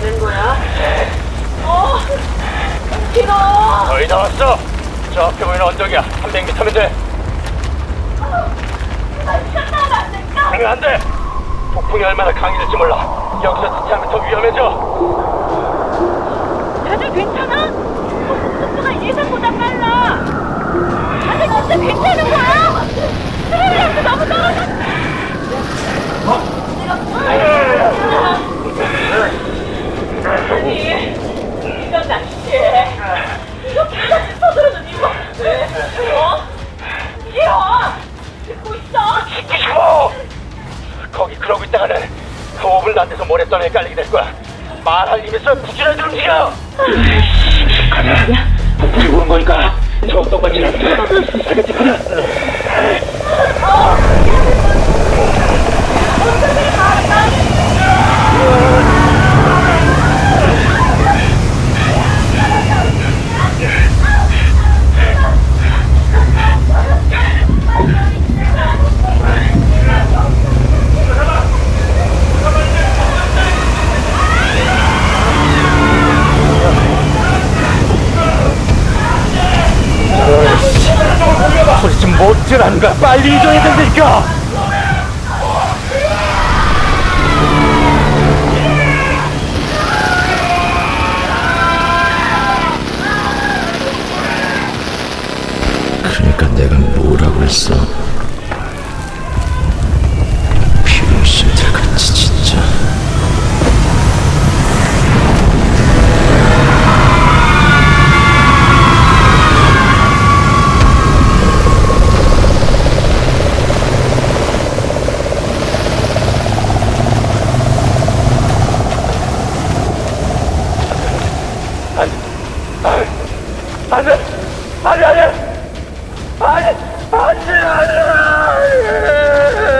되는 거야? 어, 길어. 거의 다 왔어. 저 앞에 보이는 언덕이야. 300m면 돼. 아, 미쳤다, 안 될까? 가면 안 돼. 폭풍이 얼마나 강해질지 몰라. 여기서 지체하면 더 위험해져. 다들 괜찮아? 속도가 예상보다 빨라. 다들 진짜 괜찮은 거야? 싫어. 거기 그러고 있다가는 5분도 안 돼서 모래떠내에 깔리게 될 거야. 말할 힘 있어 부지런히 움직여. 가자. 폭풍이 오는 거니까 저 떡받치는 알겠지? 가자. 거야. 빨리 이동해야 된다니까. 그러니까 내가 뭐라고 했어? あれあれあれあれあれあれ